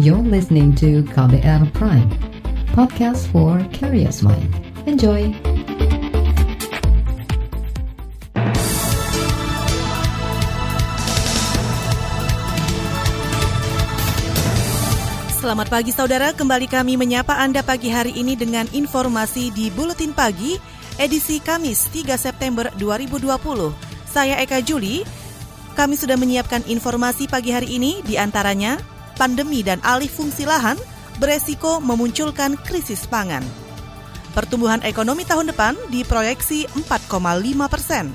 You're listening to KBR Prime, podcast for curious mind. Enjoy! Selamat pagi saudara, kembali kami menyapa Anda pagi hari ini dengan informasi di Buletin Pagi, edisi Kamis 3 September 2020. Saya Eka Juli, kami sudah menyiapkan informasi pagi hari ini, di antaranya pandemi dan alih fungsi lahan beresiko memunculkan krisis pangan. Pertumbuhan ekonomi tahun depan diproyeksi 4,5 persen.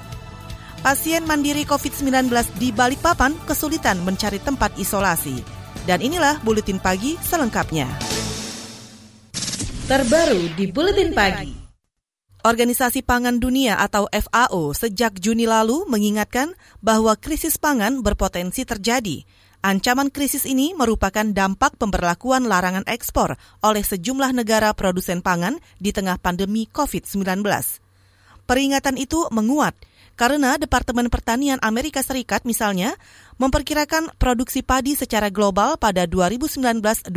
Pasien mandiri COVID-19 di Balikpapan kesulitan mencari tempat isolasi. Dan inilah Buletin Pagi selengkapnya. Terbaru di Buletin Pagi. Organisasi Pangan Dunia atau FAO sejak Juni lalu mengingatkan bahwa krisis pangan berpotensi terjadi. Ancaman krisis ini merupakan dampak pemberlakuan larangan ekspor oleh sejumlah negara produsen pangan di tengah pandemi COVID-19. Peringatan itu menguat karena Departemen Pertanian Amerika Serikat misalnya memperkirakan produksi padi secara global pada 2019-2020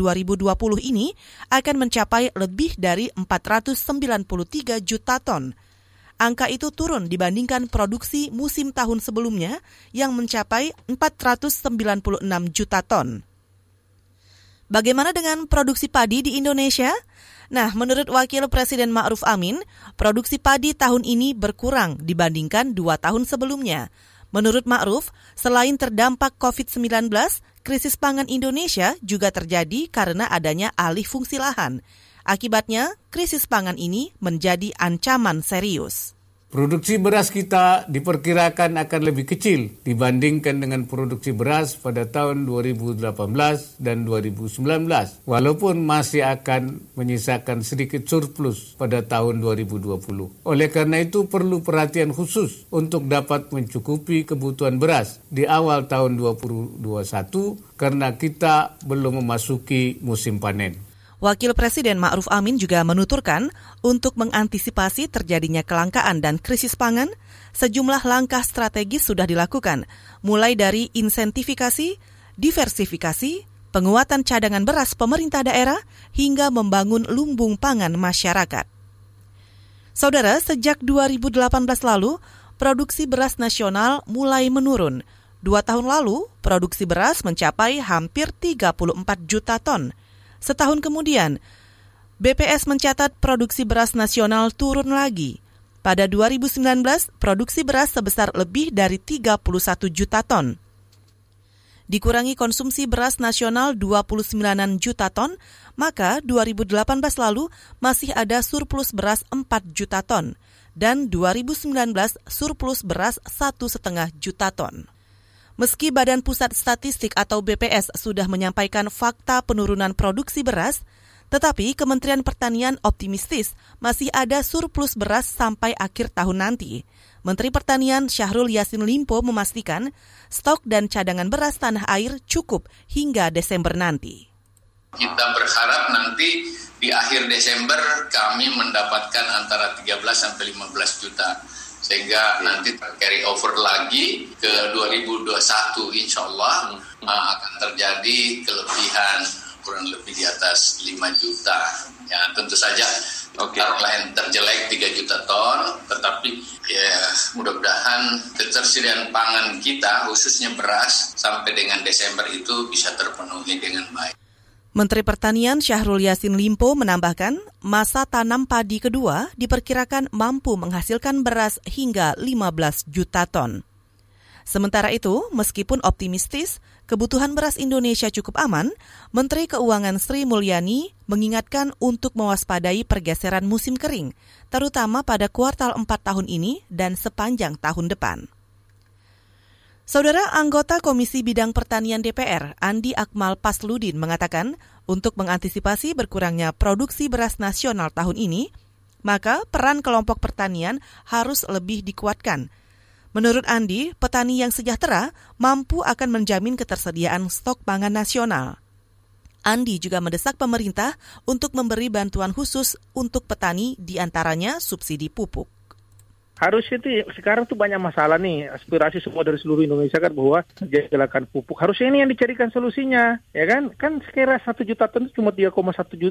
ini akan mencapai lebih dari 493 juta ton. Angka itu turun dibandingkan produksi musim tahun sebelumnya yang mencapai 496 juta ton. Bagaimana dengan produksi padi di Indonesia? Nah, menurut Wakil Presiden Ma'ruf Amin, produksi padi tahun ini berkurang dibandingkan dua tahun sebelumnya. Menurut Ma'ruf, selain terdampak COVID-19, krisis pangan Indonesia juga terjadi karena adanya alih fungsi lahan. Akibatnya, krisis pangan ini menjadi ancaman serius. Produksi beras kita diperkirakan akan lebih kecil dibandingkan dengan produksi beras pada tahun 2018 dan 2019, walaupun masih akan menyisakan sedikit surplus pada tahun 2020. Oleh karena itu perlu perhatian khusus untuk dapat mencukupi kebutuhan beras di awal tahun 2021 karena kita belum memasuki musim panen. Wakil Presiden Ma'ruf Amin juga menuturkan untuk mengantisipasi terjadinya kelangkaan dan krisis pangan, sejumlah langkah strategis sudah dilakukan, mulai dari insentifikasi, diversifikasi, penguatan cadangan beras pemerintah daerah, hingga membangun lumbung pangan masyarakat. Saudara, sejak 2018 lalu, produksi beras nasional mulai menurun. Dua tahun lalu, produksi beras mencapai hampir 34 juta ton – Setahun kemudian, BPS mencatat produksi beras nasional turun lagi. Pada 2019, produksi beras sebesar lebih dari 31 juta ton. Dikurangi konsumsi beras nasional 29 juta ton, maka 2018 lalu masih ada surplus beras 4 juta ton dan 2019 surplus beras 1,5 juta ton. Meski Badan Pusat Statistik atau BPS sudah menyampaikan fakta penurunan produksi beras, tetapi Kementerian Pertanian optimistis masih ada surplus beras sampai akhir tahun nanti. Menteri Pertanian Syahrul Yasin Limpo memastikan stok dan cadangan beras tanah air cukup hingga Desember nanti. Kita berharap nanti di akhir Desember kami mendapatkan antara 13 sampai 15 juta sehingga nanti carry over lagi ke 2021 insya Allah hmm. uh, akan terjadi kelebihan kurang lebih di atas 5 juta ya tentu saja okay. lain terjelek 3 juta ton tetapi ya mudah-mudahan ketersediaan pangan kita khususnya beras sampai dengan Desember itu bisa terpenuhi dengan baik Menteri Pertanian Syahrul Yasin Limpo menambahkan, masa tanam padi kedua diperkirakan mampu menghasilkan beras hingga 15 juta ton. Sementara itu, meskipun optimistis, kebutuhan beras Indonesia cukup aman, Menteri Keuangan Sri Mulyani mengingatkan untuk mewaspadai pergeseran musim kering, terutama pada kuartal 4 tahun ini dan sepanjang tahun depan. Saudara anggota Komisi Bidang Pertanian DPR, Andi Akmal Pasludin mengatakan, untuk mengantisipasi berkurangnya produksi beras nasional tahun ini, maka peran kelompok pertanian harus lebih dikuatkan. Menurut Andi, petani yang sejahtera mampu akan menjamin ketersediaan stok pangan nasional. Andi juga mendesak pemerintah untuk memberi bantuan khusus untuk petani, di antaranya subsidi pupuk. Harusnya itu sekarang tuh banyak masalah nih aspirasi semua dari seluruh Indonesia kan bahwa kecelakaan pupuk. Harusnya ini yang dicarikan solusinya ya kan? Kan sekira satu juta ton itu cuma 3,1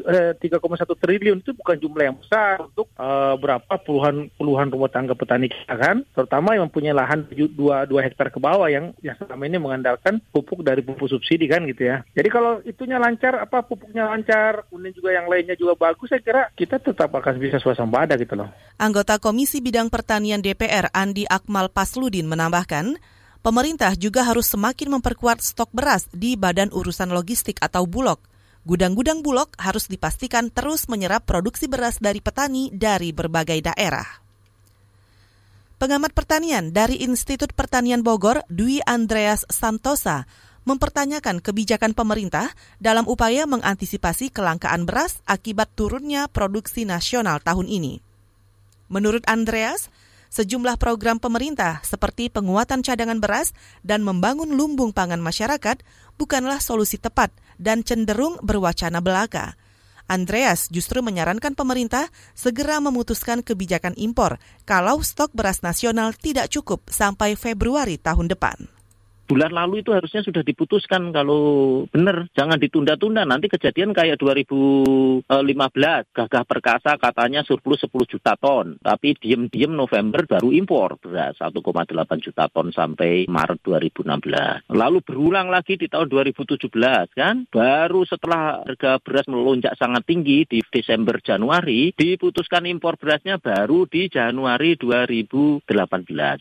eh, 3,1 triliun itu bukan jumlah yang besar untuk uh, berapa puluhan puluhan rumah tangga petani kita kan? Terutama yang mempunyai lahan dua dua hektar ke bawah yang yang selama ini mengandalkan pupuk dari pupuk subsidi kan gitu ya. Jadi kalau itunya lancar apa pupuknya lancar kemudian juga yang lainnya juga bagus saya kira kita tetap akan bisa swasembada gitu loh. Anggota Komisi Bidang Pertanian DPR Andi Akmal Pasludin menambahkan, pemerintah juga harus semakin memperkuat stok beras di Badan Urusan Logistik atau Bulog. Gudang-gudang Bulog harus dipastikan terus menyerap produksi beras dari petani dari berbagai daerah. Pengamat pertanian dari Institut Pertanian Bogor, Dwi Andreas Santosa, mempertanyakan kebijakan pemerintah dalam upaya mengantisipasi kelangkaan beras akibat turunnya produksi nasional tahun ini. Menurut Andreas, sejumlah program pemerintah seperti penguatan cadangan beras dan membangun lumbung pangan masyarakat bukanlah solusi tepat dan cenderung berwacana belaka. Andreas justru menyarankan pemerintah segera memutuskan kebijakan impor kalau stok beras nasional tidak cukup sampai Februari tahun depan bulan lalu itu harusnya sudah diputuskan kalau benar jangan ditunda-tunda. Nanti kejadian kayak 2015 gagah perkasa katanya surplus 10 juta ton tapi diem-diem November baru impor beras 1,8 juta ton sampai Maret 2016 lalu berulang lagi di tahun 2017 kan? Baru setelah harga beras melonjak sangat tinggi di Desember Januari diputuskan impor berasnya baru di Januari 2018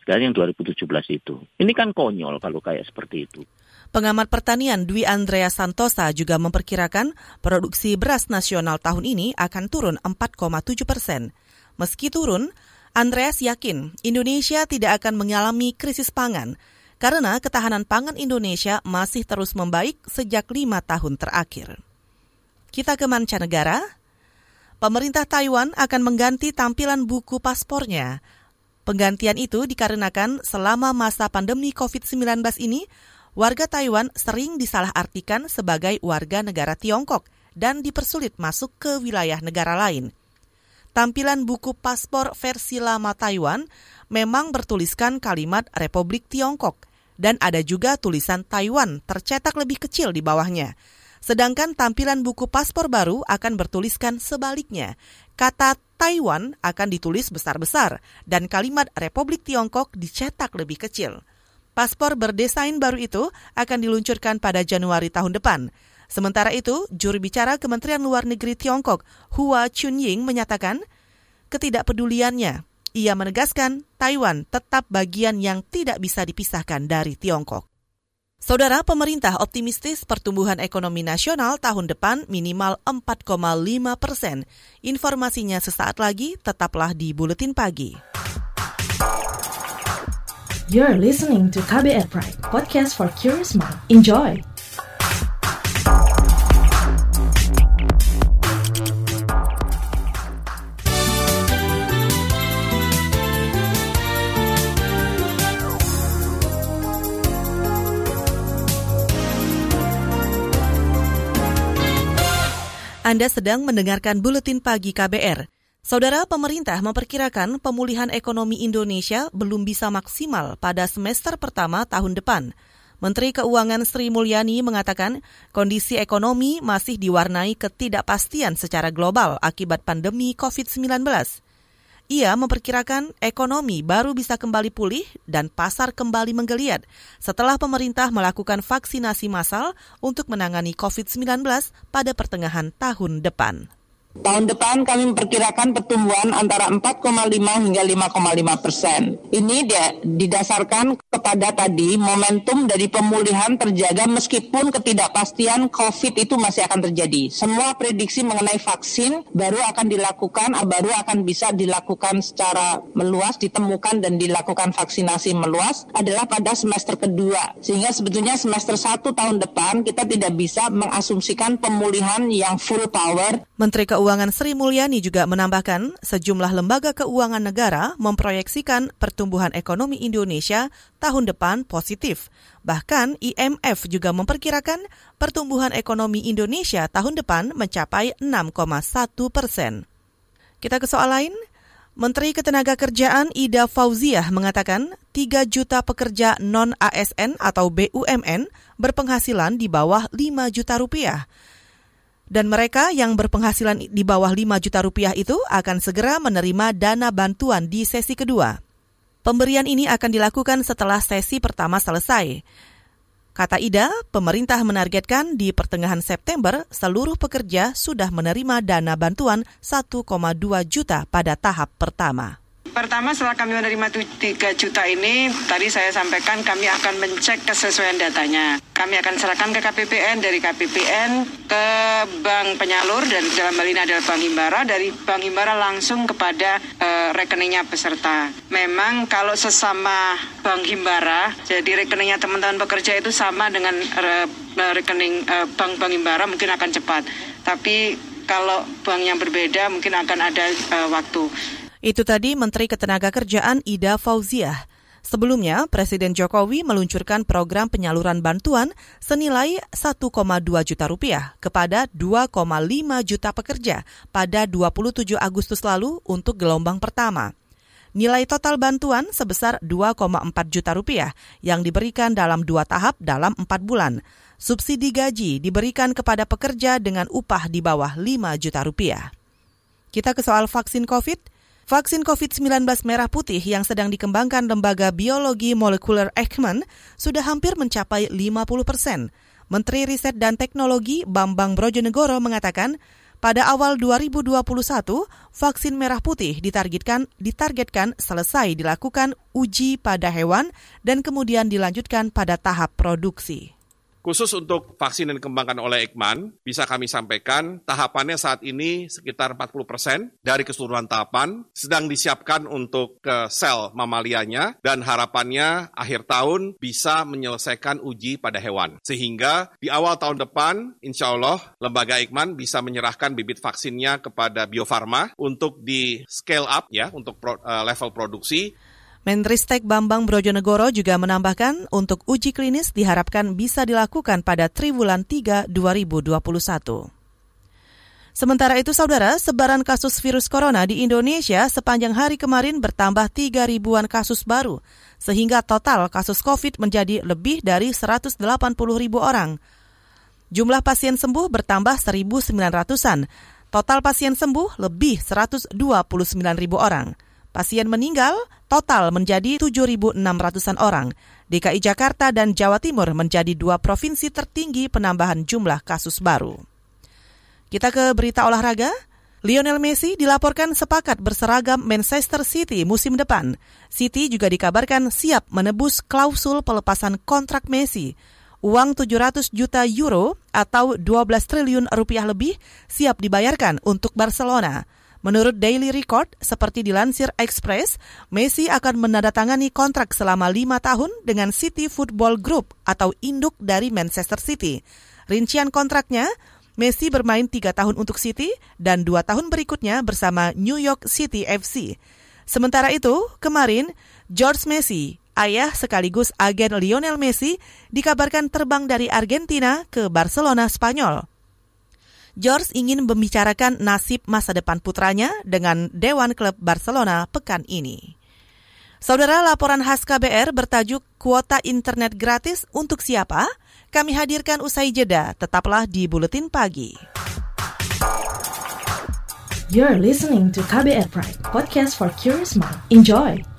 kan? Yang 2017 itu. Ini kan konyol kalau kayak kayak seperti itu. Pengamat pertanian Dwi Andrea Santosa juga memperkirakan produksi beras nasional tahun ini akan turun 4,7 persen. Meski turun, Andreas yakin Indonesia tidak akan mengalami krisis pangan karena ketahanan pangan Indonesia masih terus membaik sejak lima tahun terakhir. Kita ke mancanegara. Pemerintah Taiwan akan mengganti tampilan buku paspornya Penggantian itu dikarenakan selama masa pandemi COVID-19 ini, warga Taiwan sering disalahartikan sebagai warga negara Tiongkok dan dipersulit masuk ke wilayah negara lain. Tampilan buku paspor versi lama Taiwan memang bertuliskan kalimat Republik Tiongkok dan ada juga tulisan Taiwan tercetak lebih kecil di bawahnya. Sedangkan tampilan buku paspor baru akan bertuliskan sebaliknya. Kata Taiwan akan ditulis besar-besar dan kalimat Republik Tiongkok dicetak lebih kecil. Paspor berdesain baru itu akan diluncurkan pada Januari tahun depan. Sementara itu, juru bicara Kementerian Luar Negeri Tiongkok, Hua Chunying, menyatakan ketidakpeduliannya. Ia menegaskan Taiwan tetap bagian yang tidak bisa dipisahkan dari Tiongkok. Saudara pemerintah optimistis pertumbuhan ekonomi nasional tahun depan minimal 4,5 persen. Informasinya sesaat lagi, tetaplah di Buletin Pagi. You're listening to KBR Pride, podcast for curious mind. Enjoy! Anda sedang mendengarkan buletin pagi KBR. Saudara pemerintah memperkirakan pemulihan ekonomi Indonesia belum bisa maksimal pada semester pertama tahun depan. Menteri Keuangan Sri Mulyani mengatakan kondisi ekonomi masih diwarnai ketidakpastian secara global akibat pandemi COVID-19. Ia memperkirakan ekonomi baru bisa kembali pulih dan pasar kembali menggeliat setelah pemerintah melakukan vaksinasi massal untuk menangani COVID-19 pada pertengahan tahun depan. Tahun depan kami memperkirakan pertumbuhan antara 4,5 hingga 5,5 persen. Ini didasarkan kepada tadi momentum dari pemulihan terjaga meskipun ketidakpastian COVID itu masih akan terjadi. Semua prediksi mengenai vaksin baru akan dilakukan, baru akan bisa dilakukan secara meluas, ditemukan dan dilakukan vaksinasi meluas adalah pada semester kedua. Sehingga sebetulnya semester satu tahun depan kita tidak bisa mengasumsikan pemulihan yang full power. Menteri Keuangan Keuangan Sri Mulyani juga menambahkan sejumlah lembaga keuangan negara memproyeksikan pertumbuhan ekonomi Indonesia tahun depan positif. Bahkan IMF juga memperkirakan pertumbuhan ekonomi Indonesia tahun depan mencapai 6,1 persen. Kita ke soal lain. Menteri Ketenagakerjaan Ida Fauziah mengatakan 3 juta pekerja non-ASN atau BUMN berpenghasilan di bawah 5 juta rupiah. Dan mereka yang berpenghasilan di bawah 5 juta rupiah itu akan segera menerima dana bantuan di sesi kedua. Pemberian ini akan dilakukan setelah sesi pertama selesai. Kata Ida, pemerintah menargetkan di pertengahan September seluruh pekerja sudah menerima dana bantuan 1,2 juta pada tahap pertama. Pertama setelah kami menerima 3 juta ini, tadi saya sampaikan kami akan mencek kesesuaian datanya. Kami akan serahkan ke KPPN, dari KPPN ke bank penyalur, dan dalam hal ini adalah Bank Himbara, dari Bank Himbara langsung kepada uh, rekeningnya peserta. Memang kalau sesama Bank Himbara, jadi rekeningnya teman-teman pekerja itu sama dengan uh, rekening uh, Bank Bank Himbara mungkin akan cepat. Tapi kalau bank yang berbeda mungkin akan ada uh, waktu. Itu tadi Menteri Ketenagakerjaan Ida Fauziah. Sebelumnya, Presiden Jokowi meluncurkan program penyaluran bantuan senilai 1,2 juta rupiah kepada 2,5 juta pekerja pada 27 Agustus lalu untuk gelombang pertama. Nilai total bantuan sebesar 2,4 juta rupiah yang diberikan dalam dua tahap dalam empat bulan. Subsidi gaji diberikan kepada pekerja dengan upah di bawah 5 juta rupiah. Kita ke soal vaksin COVID. Vaksin COVID-19 merah putih yang sedang dikembangkan lembaga biologi molekuler Ekman sudah hampir mencapai 50 persen. Menteri Riset dan Teknologi Bambang Brojonegoro mengatakan, pada awal 2021, vaksin merah putih ditargetkan ditargetkan selesai dilakukan uji pada hewan dan kemudian dilanjutkan pada tahap produksi. Khusus untuk vaksin yang dikembangkan oleh Ekman, bisa kami sampaikan tahapannya saat ini sekitar 40 persen dari keseluruhan tahapan sedang disiapkan untuk ke sel mamalianya dan harapannya akhir tahun bisa menyelesaikan uji pada hewan. Sehingga di awal tahun depan, insya Allah lembaga Ekman bisa menyerahkan bibit vaksinnya kepada Bio Farma untuk di scale up ya untuk pro, uh, level produksi Menristek Bambang Brojonegoro juga menambahkan untuk uji klinis diharapkan bisa dilakukan pada triwulan 3 2021. Sementara itu, saudara, sebaran kasus virus corona di Indonesia sepanjang hari kemarin bertambah 3 ribuan kasus baru, sehingga total kasus COVID menjadi lebih dari 180 ribu orang. Jumlah pasien sembuh bertambah 1.900-an. Total pasien sembuh lebih 129 ribu orang. Pasien meninggal total menjadi 7.600-an orang. DKI Jakarta dan Jawa Timur menjadi dua provinsi tertinggi penambahan jumlah kasus baru. Kita ke berita olahraga. Lionel Messi dilaporkan sepakat berseragam Manchester City musim depan. City juga dikabarkan siap menebus klausul pelepasan kontrak Messi. Uang 700 juta euro atau 12 triliun rupiah lebih siap dibayarkan untuk Barcelona. Menurut Daily Record, seperti dilansir Express, Messi akan menandatangani kontrak selama lima tahun dengan City Football Group atau induk dari Manchester City. Rincian kontraknya, Messi bermain tiga tahun untuk City dan dua tahun berikutnya bersama New York City FC. Sementara itu, kemarin George Messi, ayah sekaligus agen Lionel Messi, dikabarkan terbang dari Argentina ke Barcelona, Spanyol. George ingin membicarakan nasib masa depan putranya dengan Dewan Klub Barcelona pekan ini. Saudara laporan khas KBR bertajuk Kuota Internet Gratis untuk siapa? Kami hadirkan usai jeda, tetaplah di Buletin Pagi. You're listening to KBR Pride, podcast for curious mind. Enjoy!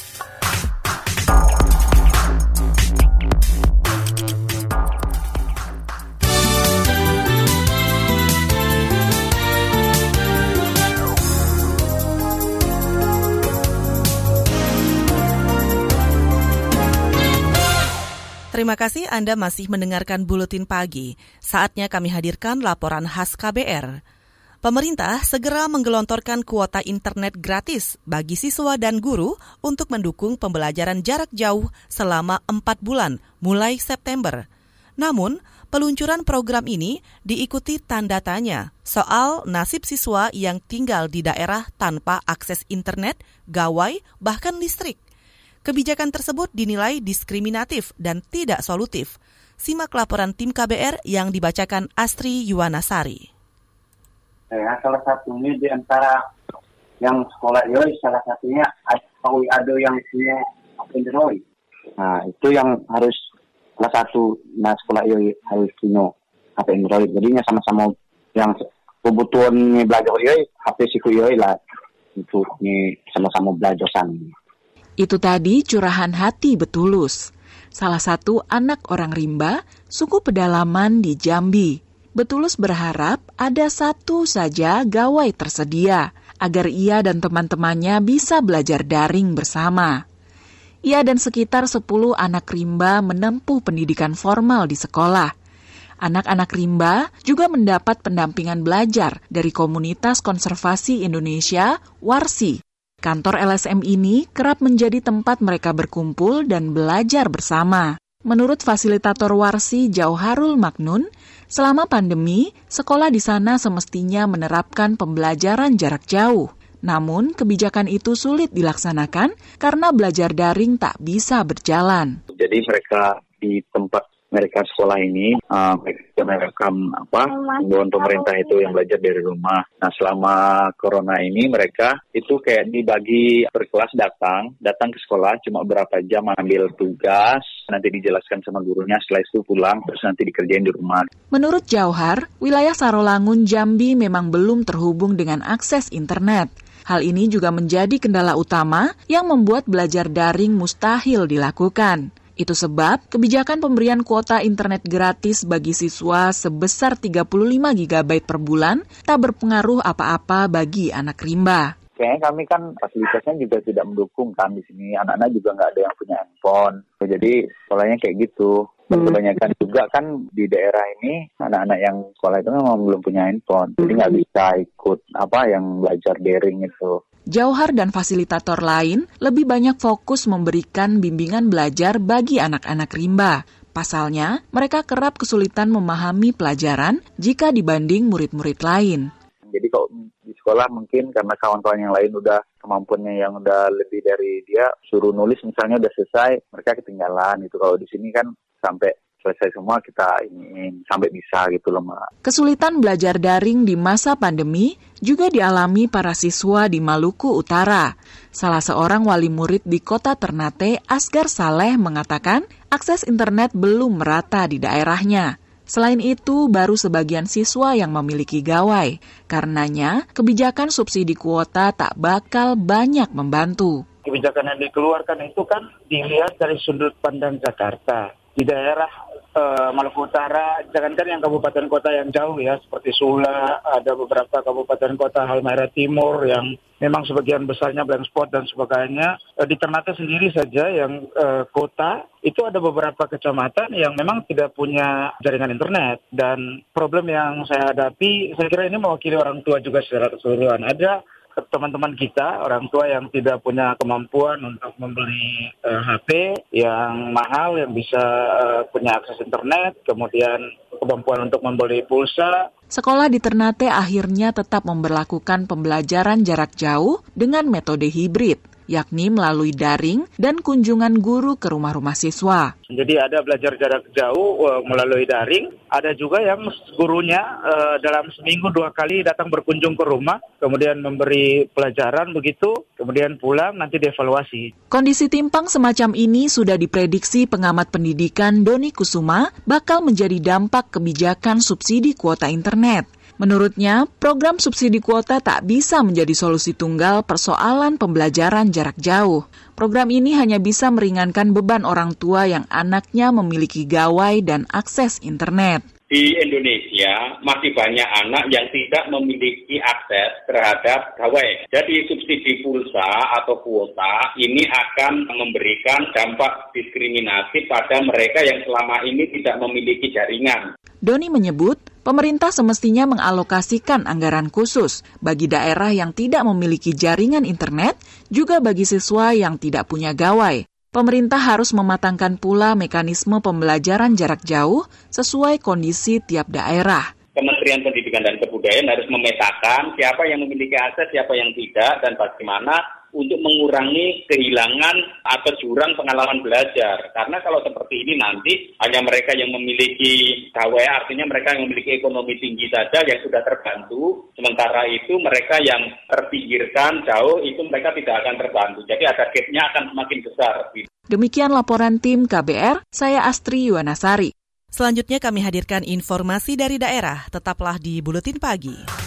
Terima kasih Anda masih mendengarkan Buletin Pagi. Saatnya kami hadirkan laporan khas KBR. Pemerintah segera menggelontorkan kuota internet gratis bagi siswa dan guru untuk mendukung pembelajaran jarak jauh selama 4 bulan mulai September. Namun, peluncuran program ini diikuti tanda tanya soal nasib siswa yang tinggal di daerah tanpa akses internet, gawai, bahkan listrik. Kebijakan tersebut dinilai diskriminatif dan tidak solutif. Simak laporan tim KBR yang dibacakan Astri Yuwanasari. Ya, salah satunya di antara yang sekolah Yoi salah satunya Paul ada yang punya Android. Nah itu yang harus salah satu nah sekolah Yoi harus punya HP Android. Jadinya sama-sama yang kebutuhan belajar Yoi HP siku Yoi lah untuk sama-sama belajar sana. Itu tadi curahan hati Betulus, salah satu anak orang rimba, suku pedalaman di Jambi. Betulus berharap ada satu saja gawai tersedia agar ia dan teman-temannya bisa belajar daring bersama. Ia dan sekitar 10 anak rimba menempuh pendidikan formal di sekolah. Anak-anak rimba juga mendapat pendampingan belajar dari komunitas konservasi Indonesia, Warsi, Kantor LSM ini kerap menjadi tempat mereka berkumpul dan belajar bersama. Menurut fasilitator Warsi Jauharul Maknun, selama pandemi, sekolah di sana semestinya menerapkan pembelajaran jarak jauh. Namun, kebijakan itu sulit dilaksanakan karena belajar daring tak bisa berjalan. Jadi mereka di tempat mereka sekolah ini uh, mereka merekam apa himbauan pemerintah itu yang belajar dari rumah. Nah selama corona ini mereka itu kayak dibagi per kelas datang datang ke sekolah cuma berapa jam ambil tugas nanti dijelaskan sama gurunya setelah itu pulang terus nanti dikerjain di rumah. Menurut Jauhar, wilayah Sarolangun Jambi memang belum terhubung dengan akses internet. Hal ini juga menjadi kendala utama yang membuat belajar daring mustahil dilakukan. Itu sebab kebijakan pemberian kuota internet gratis bagi siswa sebesar 35 GB per bulan tak berpengaruh apa-apa bagi anak rimba. Kayaknya kami kan fasilitasnya juga tidak mendukung kan di sini. Anak-anak juga nggak ada yang punya handphone. Jadi sekolahnya kayak gitu. Dan hmm. kebanyakan juga kan di daerah ini anak-anak yang sekolah itu memang belum punya handphone. Jadi nggak hmm. bisa ikut apa yang belajar daring itu. Jauhar dan fasilitator lain lebih banyak fokus memberikan bimbingan belajar bagi anak-anak rimba. Pasalnya, mereka kerap kesulitan memahami pelajaran jika dibanding murid-murid lain. Jadi kalau di sekolah mungkin karena kawan-kawan yang lain udah kemampuannya yang udah lebih dari dia suruh nulis misalnya udah selesai mereka ketinggalan itu kalau di sini kan sampai selesai semua kita ingin sampai bisa gitu loh Mbak. Kesulitan belajar daring di masa pandemi juga dialami para siswa di Maluku Utara. Salah seorang wali murid di kota Ternate, Asgar Saleh mengatakan akses internet belum merata di daerahnya. Selain itu, baru sebagian siswa yang memiliki gawai. Karenanya, kebijakan subsidi kuota tak bakal banyak membantu. Kebijakan yang dikeluarkan itu kan dilihat dari sudut pandang Jakarta di daerah uh, Maluku Utara, jangankan yang kabupaten kota yang jauh ya, seperti Sula, ada beberapa kabupaten kota Halmahera Timur yang memang sebagian besarnya blank spot dan sebagainya. Uh, di Ternate sendiri saja yang uh, kota itu ada beberapa kecamatan yang memang tidak punya jaringan internet dan problem yang saya hadapi, saya kira ini mewakili orang tua juga secara keseluruhan. Ada teman-teman kita orang tua yang tidak punya kemampuan untuk membeli uh, eh, HP yang mahal yang bisa uh, punya akses internet, kemudian kemampuan untuk membeli pulsa. Sekolah di Ternate akhirnya tetap memperlakukan pembelajaran jarak jauh dengan metode hibrid yakni melalui daring dan kunjungan guru ke rumah-rumah siswa. Jadi ada belajar jarak jauh uh, melalui daring, ada juga yang gurunya uh, dalam seminggu dua kali datang berkunjung ke rumah, kemudian memberi pelajaran begitu, kemudian pulang nanti dievaluasi. Kondisi timpang semacam ini sudah diprediksi pengamat pendidikan Doni Kusuma bakal menjadi dampak kebijakan subsidi kuota internet. Menurutnya, program subsidi kuota tak bisa menjadi solusi tunggal persoalan pembelajaran jarak jauh. Program ini hanya bisa meringankan beban orang tua yang anaknya memiliki gawai dan akses internet di Indonesia masih banyak anak yang tidak memiliki akses terhadap gawai. Jadi subsidi pulsa atau kuota ini akan memberikan dampak diskriminasi pada mereka yang selama ini tidak memiliki jaringan. Doni menyebut, pemerintah semestinya mengalokasikan anggaran khusus bagi daerah yang tidak memiliki jaringan internet, juga bagi siswa yang tidak punya gawai. Pemerintah harus mematangkan pula mekanisme pembelajaran jarak jauh sesuai kondisi tiap daerah. Kementerian Pendidikan dan Kebudayaan harus memetakan siapa yang memiliki akses, siapa yang tidak, dan bagaimana untuk mengurangi kehilangan atau jurang pengalaman belajar. Karena kalau seperti ini nanti hanya mereka yang memiliki KWA, artinya mereka yang memiliki ekonomi tinggi saja yang sudah terbantu. Sementara itu mereka yang terpinggirkan jauh itu mereka tidak akan terbantu. Jadi ada gap-nya akan semakin besar. Demikian laporan tim KBR, saya Astri Yuwanasari. Selanjutnya kami hadirkan informasi dari daerah. Tetaplah di Buletin Pagi.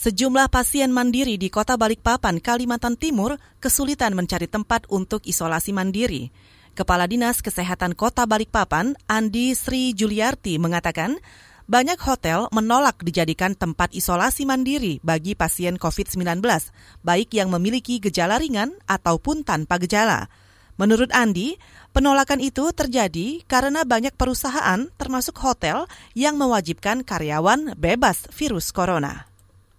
Sejumlah pasien mandiri di Kota Balikpapan, Kalimantan Timur kesulitan mencari tempat untuk isolasi mandiri. Kepala Dinas Kesehatan Kota Balikpapan, Andi Sri Juliarti mengatakan, banyak hotel menolak dijadikan tempat isolasi mandiri bagi pasien COVID-19, baik yang memiliki gejala ringan ataupun tanpa gejala. Menurut Andi, Penolakan itu terjadi karena banyak perusahaan, termasuk hotel, yang mewajibkan karyawan bebas virus corona.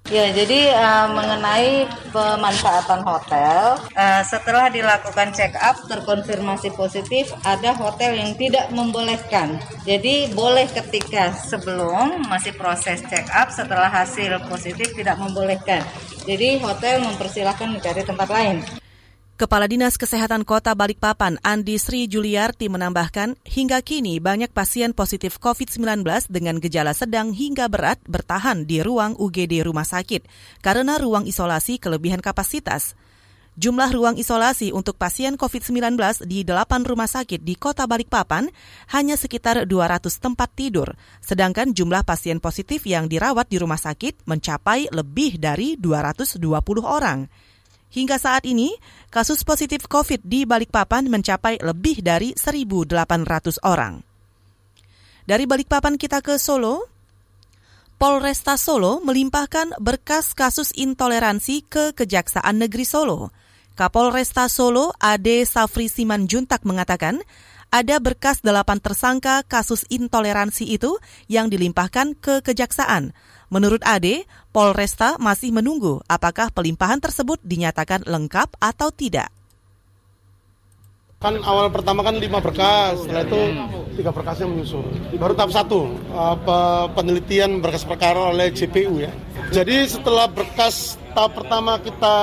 Ya, jadi uh, mengenai pemanfaatan hotel, uh, setelah dilakukan check up terkonfirmasi positif, ada hotel yang tidak membolehkan. Jadi boleh ketika sebelum masih proses check up, setelah hasil positif tidak membolehkan. Jadi hotel mempersilahkan mencari tempat lain. Kepala Dinas Kesehatan Kota Balikpapan, Andi Sri Juliarti menambahkan, hingga kini banyak pasien positif COVID-19 dengan gejala sedang hingga berat bertahan di ruang UGD rumah sakit karena ruang isolasi kelebihan kapasitas. Jumlah ruang isolasi untuk pasien COVID-19 di 8 rumah sakit di Kota Balikpapan hanya sekitar 200 tempat tidur, sedangkan jumlah pasien positif yang dirawat di rumah sakit mencapai lebih dari 220 orang. Hingga saat ini, kasus positif COVID di Balikpapan mencapai lebih dari 1.800 orang. Dari Balikpapan kita ke Solo, Polresta Solo melimpahkan berkas kasus intoleransi ke Kejaksaan Negeri Solo. Kapolresta Solo Ade Safri Simanjuntak mengatakan, ada berkas delapan tersangka kasus intoleransi itu yang dilimpahkan ke Kejaksaan. Menurut Ade, Polresta masih menunggu apakah pelimpahan tersebut dinyatakan lengkap atau tidak. Kan awal pertama kan lima berkas, setelah itu tiga berkasnya menyusul. Baru tahap satu, penelitian berkas perkara oleh JPU ya. Jadi setelah berkas tahap pertama kita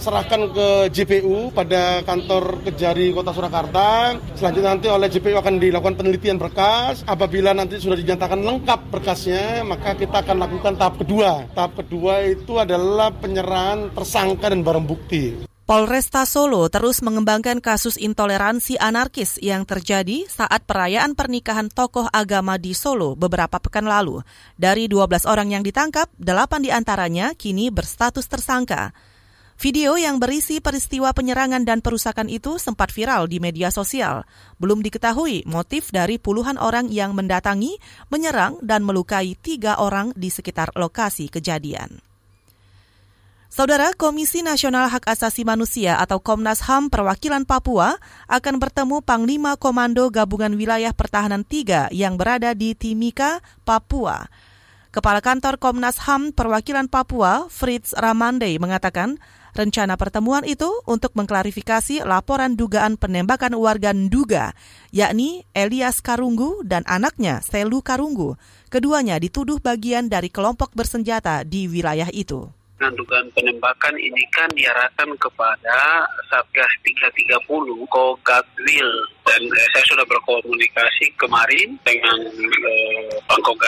serahkan ke JPU pada kantor Kejari Kota Surakarta. Selanjutnya nanti oleh JPU akan dilakukan penelitian berkas. Apabila nanti sudah dinyatakan lengkap berkasnya, maka kita akan lakukan tahap kedua. Tahap kedua itu adalah penyerahan tersangka dan barang bukti. Polresta Solo terus mengembangkan kasus intoleransi anarkis yang terjadi saat perayaan pernikahan tokoh agama di Solo beberapa pekan lalu. Dari 12 orang yang ditangkap, 8 di antaranya kini berstatus tersangka. Video yang berisi peristiwa penyerangan dan perusakan itu sempat viral di media sosial. Belum diketahui motif dari puluhan orang yang mendatangi, menyerang, dan melukai tiga orang di sekitar lokasi kejadian. Saudara Komisi Nasional Hak Asasi Manusia atau Komnas HAM Perwakilan Papua akan bertemu Panglima Komando Gabungan Wilayah Pertahanan 3 yang berada di Timika, Papua. Kepala Kantor Komnas HAM Perwakilan Papua, Fritz Ramande, mengatakan rencana pertemuan itu untuk mengklarifikasi laporan dugaan penembakan warga Nduga, yakni Elias Karunggu dan anaknya Selu Karunggu. Keduanya dituduh bagian dari kelompok bersenjata di wilayah itu. Nah, dugaan penembakan ini kan diarahkan kepada Satgas 330 Kogatwil dan eh, saya sudah berkomunikasi kemarin dengan eh, Pangko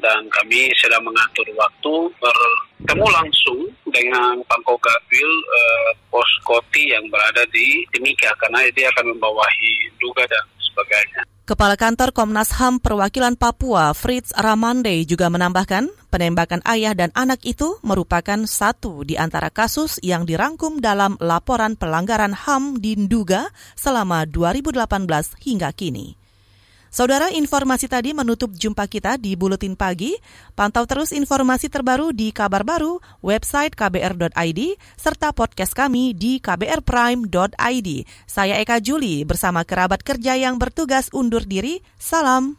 dan kami sedang mengatur waktu bertemu langsung dengan Pangko Gatwil eh, pos Koti yang berada di Timika karena dia akan membawahi Duga dan sebagainya. Kepala Kantor Komnas HAM Perwakilan Papua, Fritz Ramande, juga menambahkan penembakan ayah dan anak itu merupakan satu di antara kasus yang dirangkum dalam laporan pelanggaran HAM di Nduga selama 2018 hingga kini. Saudara, informasi tadi menutup jumpa kita di Buletin Pagi. Pantau terus informasi terbaru di kabar baru, website kbr.id, serta podcast kami di kbrprime.id. Saya Eka Juli bersama kerabat kerja yang bertugas undur diri. Salam.